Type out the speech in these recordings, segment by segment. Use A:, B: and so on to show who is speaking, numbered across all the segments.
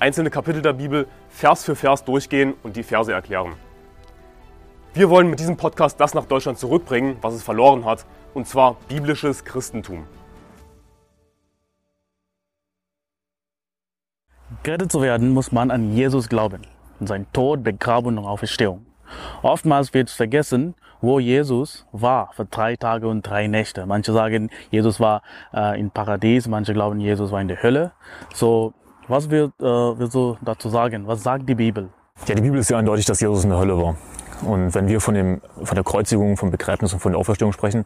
A: einzelne Kapitel der Bibel Vers für Vers durchgehen und die Verse erklären. Wir wollen mit diesem Podcast das nach Deutschland zurückbringen, was es verloren hat, und zwar biblisches Christentum.
B: Gerettet zu werden, muss man an Jesus glauben, an seinen Tod, Begrabung und Auferstehung. Oftmals wird vergessen, wo Jesus war für drei Tage und drei Nächte. Manche sagen, Jesus war äh, im Paradies, manche glauben, Jesus war in der Hölle. So, was wird, äh, willst du dazu sagen? Was sagt die Bibel?
C: Ja, die Bibel ist ja eindeutig, dass Jesus in der Hölle war. Und wenn wir von, dem, von der Kreuzigung, vom Begräbnis und von der Auferstehung sprechen,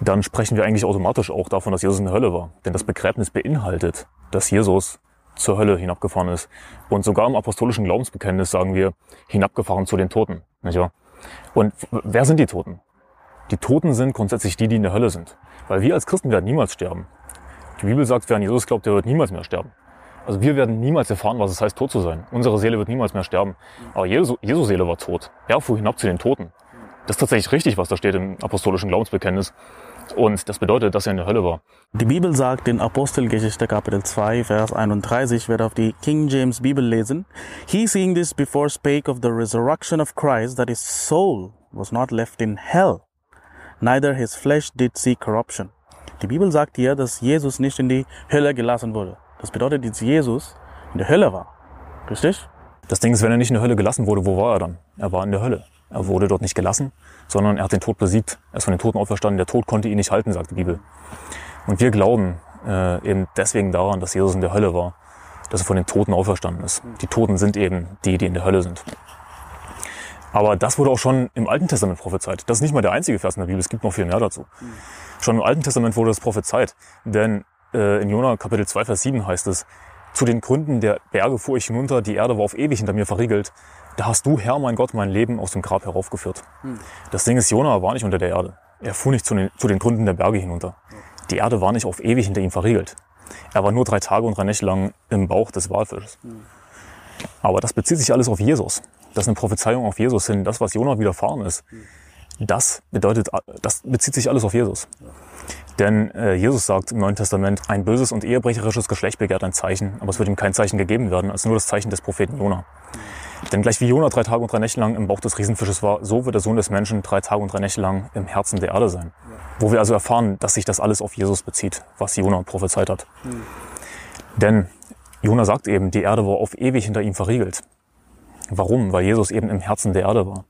C: dann sprechen wir eigentlich automatisch auch davon, dass Jesus in der Hölle war. Denn das Begräbnis beinhaltet, dass Jesus zur Hölle hinabgefahren ist. Und sogar im apostolischen Glaubensbekenntnis sagen wir, hinabgefahren zu den Toten. Nicht wahr? Und wer sind die Toten? Die Toten sind grundsätzlich die, die in der Hölle sind. Weil wir als Christen werden niemals sterben. Die Bibel sagt, wer an Jesus glaubt, der wird niemals mehr sterben. Also wir werden niemals erfahren, was es heißt, tot zu sein. Unsere Seele wird niemals mehr sterben. Aber Jesu, Jesu Seele war tot. Er fuhr hinab zu den Toten. Das ist tatsächlich richtig, was da steht im apostolischen Glaubensbekenntnis. Und das bedeutet, dass er in der Hölle war.
B: Die Bibel sagt in Apostelgeschichte Kapitel 2, Vers 31, wer auf die King James Bibel lesen, He seeing this before spake of the resurrection of Christ, that his soul was not left in hell, neither his flesh did see corruption. Die Bibel sagt hier, dass Jesus nicht in die Hölle gelassen wurde. Das bedeutet, dass Jesus in der Hölle war. Richtig?
C: Das Ding ist, wenn er nicht in der Hölle gelassen wurde, wo war er dann? Er war in der Hölle. Er wurde dort nicht gelassen, sondern er hat den Tod besiegt. Er ist von den Toten auferstanden. Der Tod konnte ihn nicht halten, sagt die Bibel. Und wir glauben äh, eben deswegen daran, dass Jesus in der Hölle war, dass er von den Toten auferstanden ist. Die Toten sind eben die, die in der Hölle sind. Aber das wurde auch schon im Alten Testament prophezeit. Das ist nicht mal der einzige Vers in der Bibel, es gibt noch viel mehr dazu. Schon im Alten Testament wurde das prophezeit. Denn äh, in Jona Kapitel 2, Vers 7 heißt es, zu den Gründen der Berge fuhr ich hinunter, die Erde war auf ewig hinter mir verriegelt. Da hast du, Herr, mein Gott, mein Leben aus dem Grab heraufgeführt. Hm. Das Ding ist, Jona war nicht unter der Erde. Er fuhr nicht zu den, zu den Gründen der Berge hinunter. Die Erde war nicht auf ewig hinter ihm verriegelt. Er war nur drei Tage und drei Nächte lang im Bauch des Walfisches. Aber das bezieht sich alles auf Jesus. Das ist eine Prophezeiung auf Jesus hin. Das, was Jona widerfahren ist, das bedeutet, das bezieht sich alles auf Jesus. Denn äh, Jesus sagt im Neuen Testament, ein böses und ehebrecherisches Geschlecht begehrt ein Zeichen, aber es wird ihm kein Zeichen gegeben werden, als nur das Zeichen des Propheten Jona. Denn gleich wie Jona drei Tage und drei Nächte lang im Bauch des Riesenfisches war, so wird der Sohn des Menschen drei Tage und drei Nächte lang im Herzen der Erde sein. Wo wir also erfahren, dass sich das alles auf Jesus bezieht, was Jona prophezeit hat. Denn Jona sagt eben, die Erde war auf ewig hinter ihm verriegelt. Warum? Weil Jesus eben im Herzen der Erde war.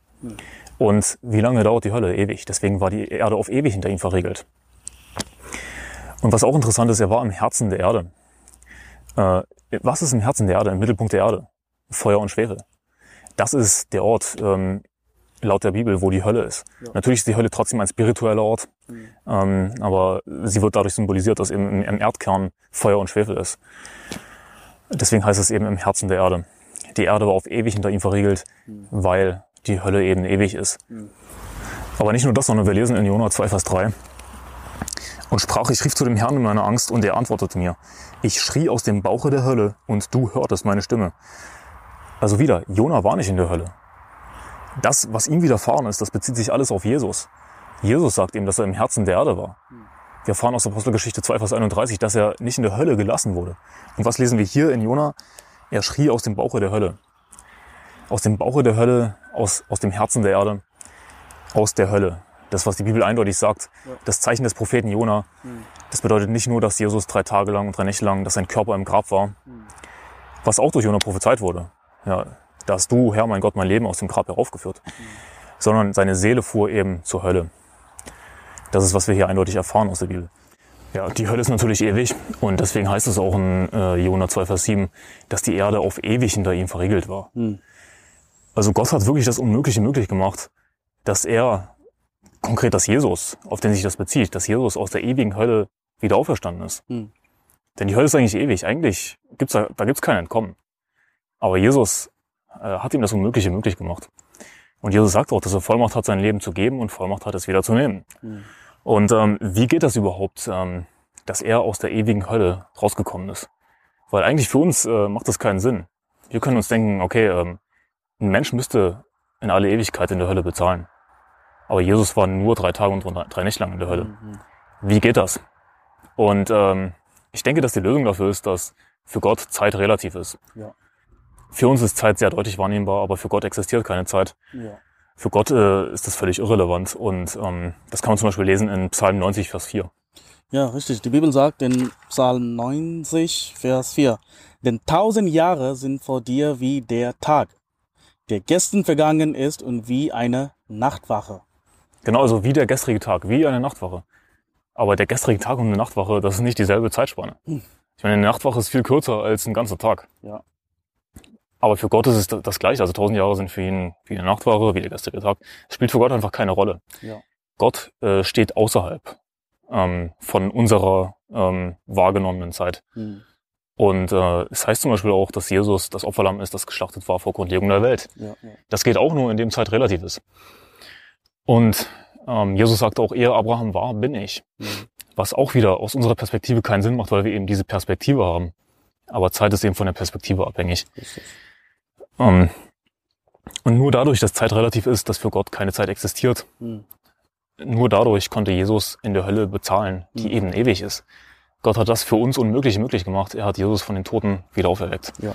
C: Und wie lange dauert die Hölle? Ewig. Deswegen war die Erde auf ewig hinter ihm verriegelt. Und was auch interessant ist, er war im Herzen der Erde. Äh, was ist im Herzen der Erde, im Mittelpunkt der Erde? Feuer und Schwere. Das ist der Ort, ähm, laut der Bibel, wo die Hölle ist. Ja. Natürlich ist die Hölle trotzdem ein spiritueller Ort, mhm. ähm, aber sie wird dadurch symbolisiert, dass eben im Erdkern Feuer und Schwefel ist. Deswegen heißt es eben im Herzen der Erde. Die Erde war auf ewig hinter ihm verriegelt, mhm. weil die Hölle eben ewig ist. Mhm. Aber nicht nur das, sondern wir lesen in Jonah 2, Vers 3, und sprach, ich rief zu dem Herrn in meiner Angst, und er antwortete mir. Ich schrie aus dem Bauche der Hölle, und du hörtest meine Stimme. Also wieder, Jona war nicht in der Hölle. Das, was ihm widerfahren ist, das bezieht sich alles auf Jesus. Jesus sagt ihm, dass er im Herzen der Erde war. Wir erfahren aus Apostelgeschichte 2, Vers 31, dass er nicht in der Hölle gelassen wurde. Und was lesen wir hier in Jona? Er schrie aus dem Bauche der Hölle. Aus dem Bauche der Hölle, aus, aus dem Herzen der Erde, aus der Hölle das, was die Bibel eindeutig sagt, ja. das Zeichen des Propheten Jona, mhm. das bedeutet nicht nur, dass Jesus drei Tage lang und drei Nächte lang, dass sein Körper im Grab war, mhm. was auch durch Jona prophezeit wurde. Ja, da hast du, Herr, mein Gott, mein Leben aus dem Grab heraufgeführt. Mhm. Sondern seine Seele fuhr eben zur Hölle. Das ist, was wir hier eindeutig erfahren aus der Bibel. Ja, die Hölle ist natürlich ewig und deswegen heißt es auch in äh, Jona 2, Vers 7, dass die Erde auf ewig hinter ihm verriegelt war. Mhm. Also Gott hat wirklich das Unmögliche möglich gemacht, dass er konkret, dass Jesus, auf den sich das bezieht, dass Jesus aus der ewigen Hölle wieder auferstanden ist. Hm. Denn die Hölle ist eigentlich ewig. Eigentlich gibt's da, da gibt's kein Entkommen. Aber Jesus äh, hat ihm das Unmögliche möglich gemacht. Und Jesus sagt auch, dass er Vollmacht hat, sein Leben zu geben und Vollmacht hat, es wieder zu nehmen. Mhm. Und ähm, wie geht das überhaupt, ähm, dass er aus der ewigen Hölle rausgekommen ist? Weil eigentlich für uns äh, macht das keinen Sinn. Wir können uns denken, okay, ähm, ein Mensch müsste in alle Ewigkeit in der Hölle bezahlen. Aber Jesus war nur drei Tage und drei Nächte lang in der Hölle. Mhm. Wie geht das? Und ähm, ich denke, dass die Lösung dafür ist, dass für Gott Zeit relativ ist. Ja. Für uns ist Zeit sehr deutlich wahrnehmbar, aber für Gott existiert keine Zeit. Ja. Für Gott äh, ist das völlig irrelevant. Und ähm, das kann man zum Beispiel lesen in Psalm 90, Vers 4.
B: Ja, richtig. Die Bibel sagt in Psalm 90, Vers 4, denn tausend Jahre sind vor dir wie der Tag, der gestern vergangen ist und wie eine Nachtwache.
C: Genau, also wie der gestrige Tag, wie eine Nachtwache. Aber der gestrige Tag und eine Nachtwache, das ist nicht dieselbe Zeitspanne. Hm. Ich meine, eine Nachtwache ist viel kürzer als ein ganzer Tag. Ja. Aber für Gott ist es das Gleiche. Also tausend Jahre sind für ihn wie eine Nachtwache, wie der gestrige Tag. Es spielt für Gott einfach keine Rolle. Ja. Gott äh, steht außerhalb ähm, von unserer ähm, wahrgenommenen Zeit. Mhm. Und äh, es heißt zum Beispiel auch, dass Jesus das Opferlamm ist, das geschlachtet war vor Grundlegung der Welt. Ja, ja. Das geht auch nur, indem Zeit relativ ist. Und ähm, Jesus sagt auch, ehe Abraham war, bin ich. Mhm. Was auch wieder aus unserer Perspektive keinen Sinn macht, weil wir eben diese Perspektive haben. Aber Zeit ist eben von der Perspektive abhängig. Ähm, und nur dadurch, dass Zeit relativ ist, dass für Gott keine Zeit existiert, mhm. nur dadurch konnte Jesus in der Hölle bezahlen, die mhm. eben ewig ist. Gott hat das für uns Unmögliche möglich gemacht. Er hat Jesus von den Toten wieder auferweckt. Ja.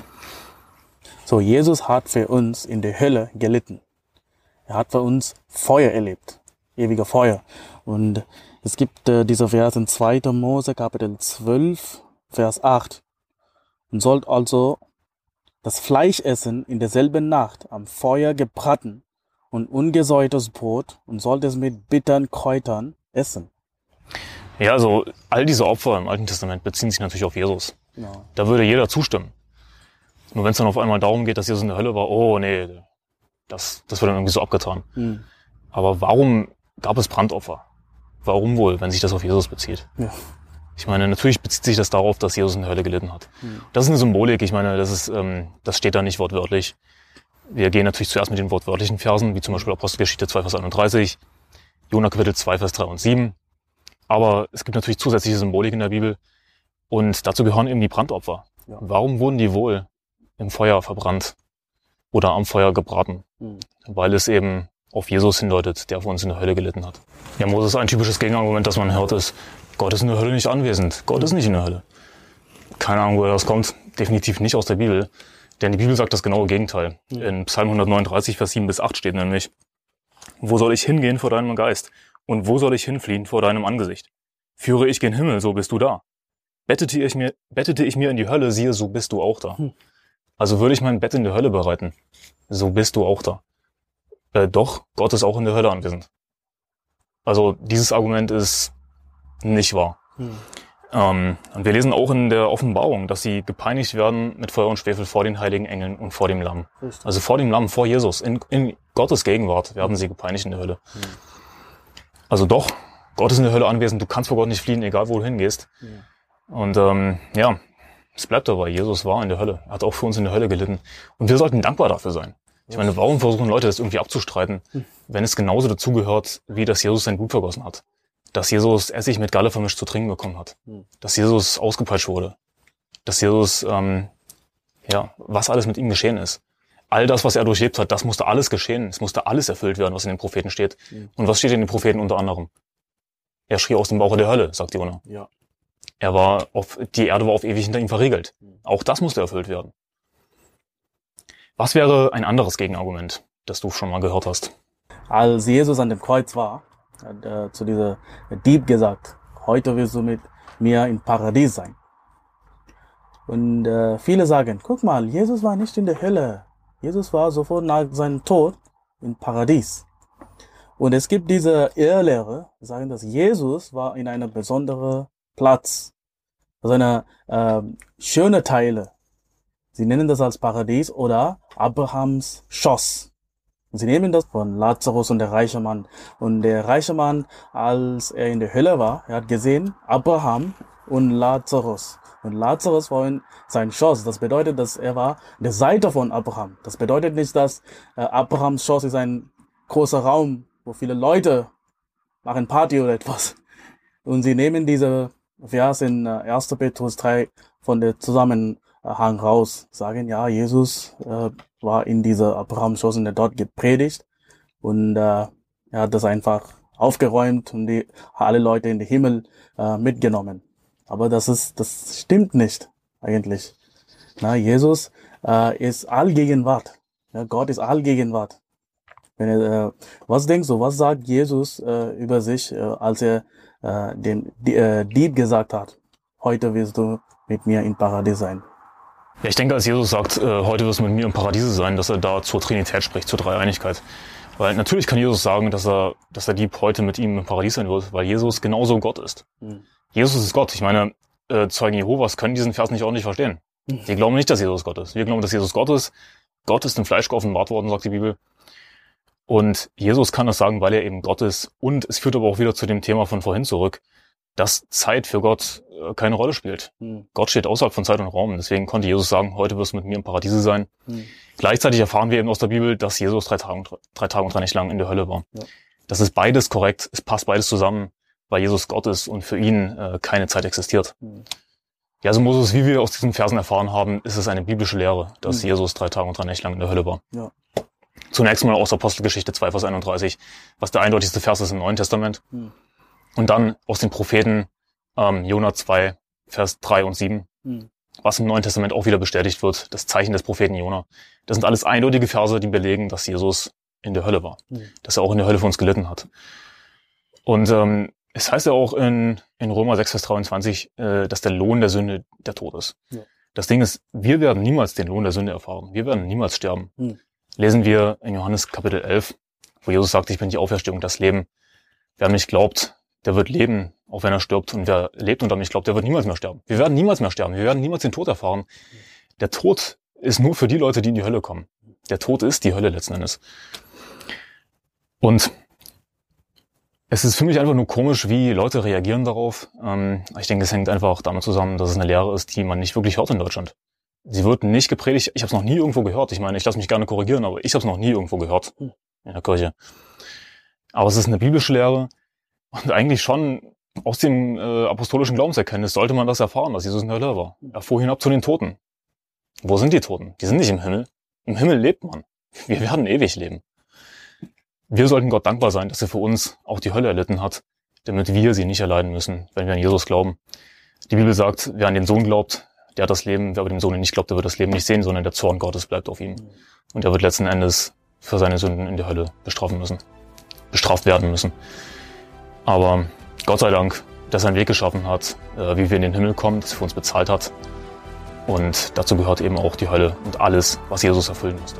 B: So, Jesus hat für uns in der Hölle gelitten. Er hat für uns Feuer erlebt. Ewiger Feuer. Und es gibt äh, dieser Vers in 2. Mose Kapitel 12, Vers 8. Und sollt also das Fleisch essen in derselben Nacht am Feuer gebraten und ungesäuertes Brot und sollt es mit bitteren Kräutern essen.
C: Ja, also all diese Opfer im Alten Testament beziehen sich natürlich auf Jesus. Ja. Da würde jeder zustimmen. Nur wenn es dann auf einmal darum geht, dass Jesus in der Hölle war, oh nee, das, das wird dann irgendwie so abgetan. Mhm. Aber warum gab es Brandopfer? Warum wohl, wenn sich das auf Jesus bezieht? Ja. Ich meine, natürlich bezieht sich das darauf, dass Jesus in der Hölle gelitten hat. Mhm. Das ist eine Symbolik. Ich meine, das ist, ähm, das steht da nicht wortwörtlich. Wir gehen natürlich zuerst mit den wortwörtlichen Versen, wie zum Beispiel Apostelgeschichte 2, Vers 31, Jonah Kapitel 2, Vers 3 und 7. Aber es gibt natürlich zusätzliche Symbolik in der Bibel. Und dazu gehören eben die Brandopfer. Ja. Warum wurden die wohl im Feuer verbrannt oder am Feuer gebraten? Mhm. Weil es eben auf Jesus hindeutet, der für uns in der Hölle gelitten hat. Ja, Moses ein typisches Gegenargument, das man hört, ist, Gott ist in der Hölle nicht anwesend. Gott ist nicht in der Hölle. Keine Ahnung, woher das kommt. Definitiv nicht aus der Bibel. Denn die Bibel sagt das genaue Gegenteil. In Psalm 139, Vers 7 bis 8 steht nämlich, Wo soll ich hingehen vor deinem Geist? Und wo soll ich hinfliehen vor deinem Angesicht? Führe ich gen Himmel, so bist du da. Bettete ich mir, bettete ich mir in die Hölle, siehe, so bist du auch da. Also würde ich mein Bett in der Hölle bereiten, so bist du auch da. Äh, doch, Gott ist auch in der Hölle anwesend. Also dieses Argument ist nicht wahr. Hm. Ähm, und wir lesen auch in der Offenbarung, dass sie gepeinigt werden mit Feuer und Schwefel vor den heiligen Engeln und vor dem Lamm. Richtig. Also vor dem Lamm, vor Jesus, in, in Gottes Gegenwart werden sie gepeinigt in der Hölle. Hm. Also doch, Gott ist in der Hölle anwesend, du kannst vor Gott nicht fliehen, egal wo du hingehst. Hm. Und ähm, ja, es bleibt dabei, Jesus war in der Hölle, er hat auch für uns in der Hölle gelitten. Und wir sollten dankbar dafür sein. Ich meine, warum versuchen Leute das irgendwie abzustreiten, hm. wenn es genauso dazugehört, wie dass Jesus sein Blut vergossen hat? dass Jesus Essig mit Galle vermischt zu trinken bekommen hat, hm. dass Jesus ausgepeitscht wurde, dass Jesus, ähm, ja, was alles mit ihm geschehen ist. All das, was er durchlebt hat, das musste alles geschehen. Es musste alles erfüllt werden, was in den Propheten steht. Mhm. Und was steht in den Propheten unter anderem? Er schrie aus dem Bauche der Hölle, sagt Jonah. Ja. Er war auf, die Erde war auf ewig hinter ihm verriegelt. Auch das musste erfüllt werden. Was wäre ein anderes Gegenargument, das du schon mal gehört hast?
B: Als Jesus an dem Kreuz war, hat äh, zu dieser Dieb gesagt, heute wirst du mit mir im Paradies sein. Und äh, viele sagen, guck mal, Jesus war nicht in der Hölle. Jesus war sofort nach seinem Tod im Paradies. Und es gibt diese Irrlehre, sagen, dass Jesus war in einem besonderen Platz, also eine äh, schöne Teile. Sie nennen das als Paradies oder Abrahams Schoss. Sie nehmen das von Lazarus und der reiche Mann. Und der reiche Mann, als er in der Hölle war, er hat gesehen Abraham und Lazarus. Und Lazarus war in sein Schoß. Das bedeutet, dass er war der Seite von Abraham. Das bedeutet nicht, dass äh, Abrahams Schoß ist ein großer Raum, wo viele Leute machen Party oder etwas. Und sie nehmen diese Vers in äh, 1. Petrus 3 von der Zusammenhang raus, sagen, ja, Jesus äh, war in dieser Abraham-Schoß und er dort gepredigt und äh, er hat das einfach aufgeräumt und die, alle Leute in den Himmel äh, mitgenommen. Aber das ist, das stimmt nicht eigentlich. Na, Jesus äh, ist Allgegenwart. Ja, Gott ist Allgegenwart. Wenn er, äh, was denkst du, was sagt Jesus äh, über sich, äh, als er äh, dem äh, Dieb gesagt hat, heute wirst du mit mir im Paradies sein?
C: Ja, ich denke, als Jesus sagt, äh, heute wirst du mit mir im Paradiese sein, dass er da zur Trinität spricht, zur Dreieinigkeit. Weil natürlich kann Jesus sagen, dass er, dass der Dieb heute mit ihm im Paradies sein wird, weil Jesus genauso Gott ist.
B: Mhm.
C: Jesus ist Gott. Ich meine, äh, Zeugen Jehovas können diesen Vers nicht ordentlich verstehen.
B: Mhm.
C: Die glauben nicht, dass Jesus Gott ist. Wir glauben, dass Jesus Gott ist. Gott ist im Fleisch geoffenbart worden, sagt die Bibel. Und Jesus kann das sagen, weil er eben Gott ist. Und es führt aber auch wieder zu dem Thema von vorhin zurück, dass Zeit für Gott äh, keine Rolle spielt.
B: Mhm.
C: Gott steht außerhalb von Zeit und Raum. Deswegen konnte Jesus sagen, heute wirst du mit mir im Paradiese sein.
B: Mhm.
C: Gleichzeitig erfahren wir eben aus der Bibel, dass Jesus drei Tage, und- drei Tage und drei Nächte lang in der Hölle war.
B: Ja.
C: Das ist beides korrekt. Es passt beides zusammen, weil Jesus Gott ist und für ihn äh, keine Zeit existiert.
B: Mhm.
C: Ja, also Moses, wie wir aus diesen Versen erfahren haben, ist es eine biblische Lehre, dass
B: Mhm.
C: Jesus drei Tage und drei Nächte lang in der Hölle war.
B: Ja.
C: Zunächst mal aus Apostelgeschichte 2, Vers 31, was der eindeutigste Vers ist im Neuen Testament.
B: Mhm.
C: Und dann aus den Propheten ähm, Jona 2, Vers 3 und 7,
B: Mhm.
C: was im Neuen Testament auch wieder bestätigt wird, das Zeichen des Propheten Jona. Das sind alles eindeutige Verse, die belegen, dass Jesus in der Hölle war,
B: Mhm.
C: dass er auch in der Hölle für uns gelitten hat. Und ähm, es heißt ja auch in, in Römer 6, Vers 23, äh, dass der Lohn der Sünde der Tod ist.
B: Ja.
C: Das Ding ist, wir werden niemals den Lohn der Sünde erfahren. Wir werden niemals sterben.
B: Mhm.
C: Lesen wir in Johannes Kapitel 11, wo Jesus sagt, ich bin die Auferstehung, das Leben. Wer an mich glaubt, der wird leben, auch wenn er stirbt. Und wer lebt und an mich glaubt, der wird niemals mehr sterben. Wir werden niemals mehr sterben. Wir werden niemals den Tod erfahren. Der Tod ist nur für die Leute, die in die Hölle kommen. Der Tod ist die Hölle letzten Endes. Und es ist für mich einfach nur komisch, wie Leute reagieren darauf. Ähm, ich denke, es hängt einfach damit zusammen, dass es eine Lehre ist, die man nicht wirklich hört in Deutschland. Sie wird nicht gepredigt. Ich habe es noch nie irgendwo gehört. Ich meine, ich lasse mich gerne korrigieren, aber ich habe es noch nie irgendwo gehört
B: Hm.
C: in der Kirche. Aber es ist eine biblische Lehre und eigentlich schon aus dem äh, apostolischen Glaubenserkenntnis sollte man das erfahren, dass Jesus in der Hölle war. Er fuhr hinab zu den Toten. Wo sind die Toten? Die sind nicht im Himmel. Im Himmel lebt man. Wir werden ewig leben. Wir sollten Gott dankbar sein, dass er für uns auch die Hölle erlitten hat, damit wir sie nicht erleiden müssen, wenn wir an Jesus glauben. Die Bibel sagt, wer an den Sohn glaubt, der hat das Leben, wer aber dem Sohn nicht glaubt, der wird das Leben nicht sehen, sondern der Zorn Gottes bleibt auf ihm. Und er wird letzten Endes für seine Sünden in der Hölle bestrafen müssen, bestraft werden müssen. Aber Gott sei Dank, dass er einen Weg geschaffen hat, äh, wie wir in den Himmel kommen, dass er für uns bezahlt hat. Und dazu gehört eben auch die Hölle und alles, was Jesus erfüllen musste.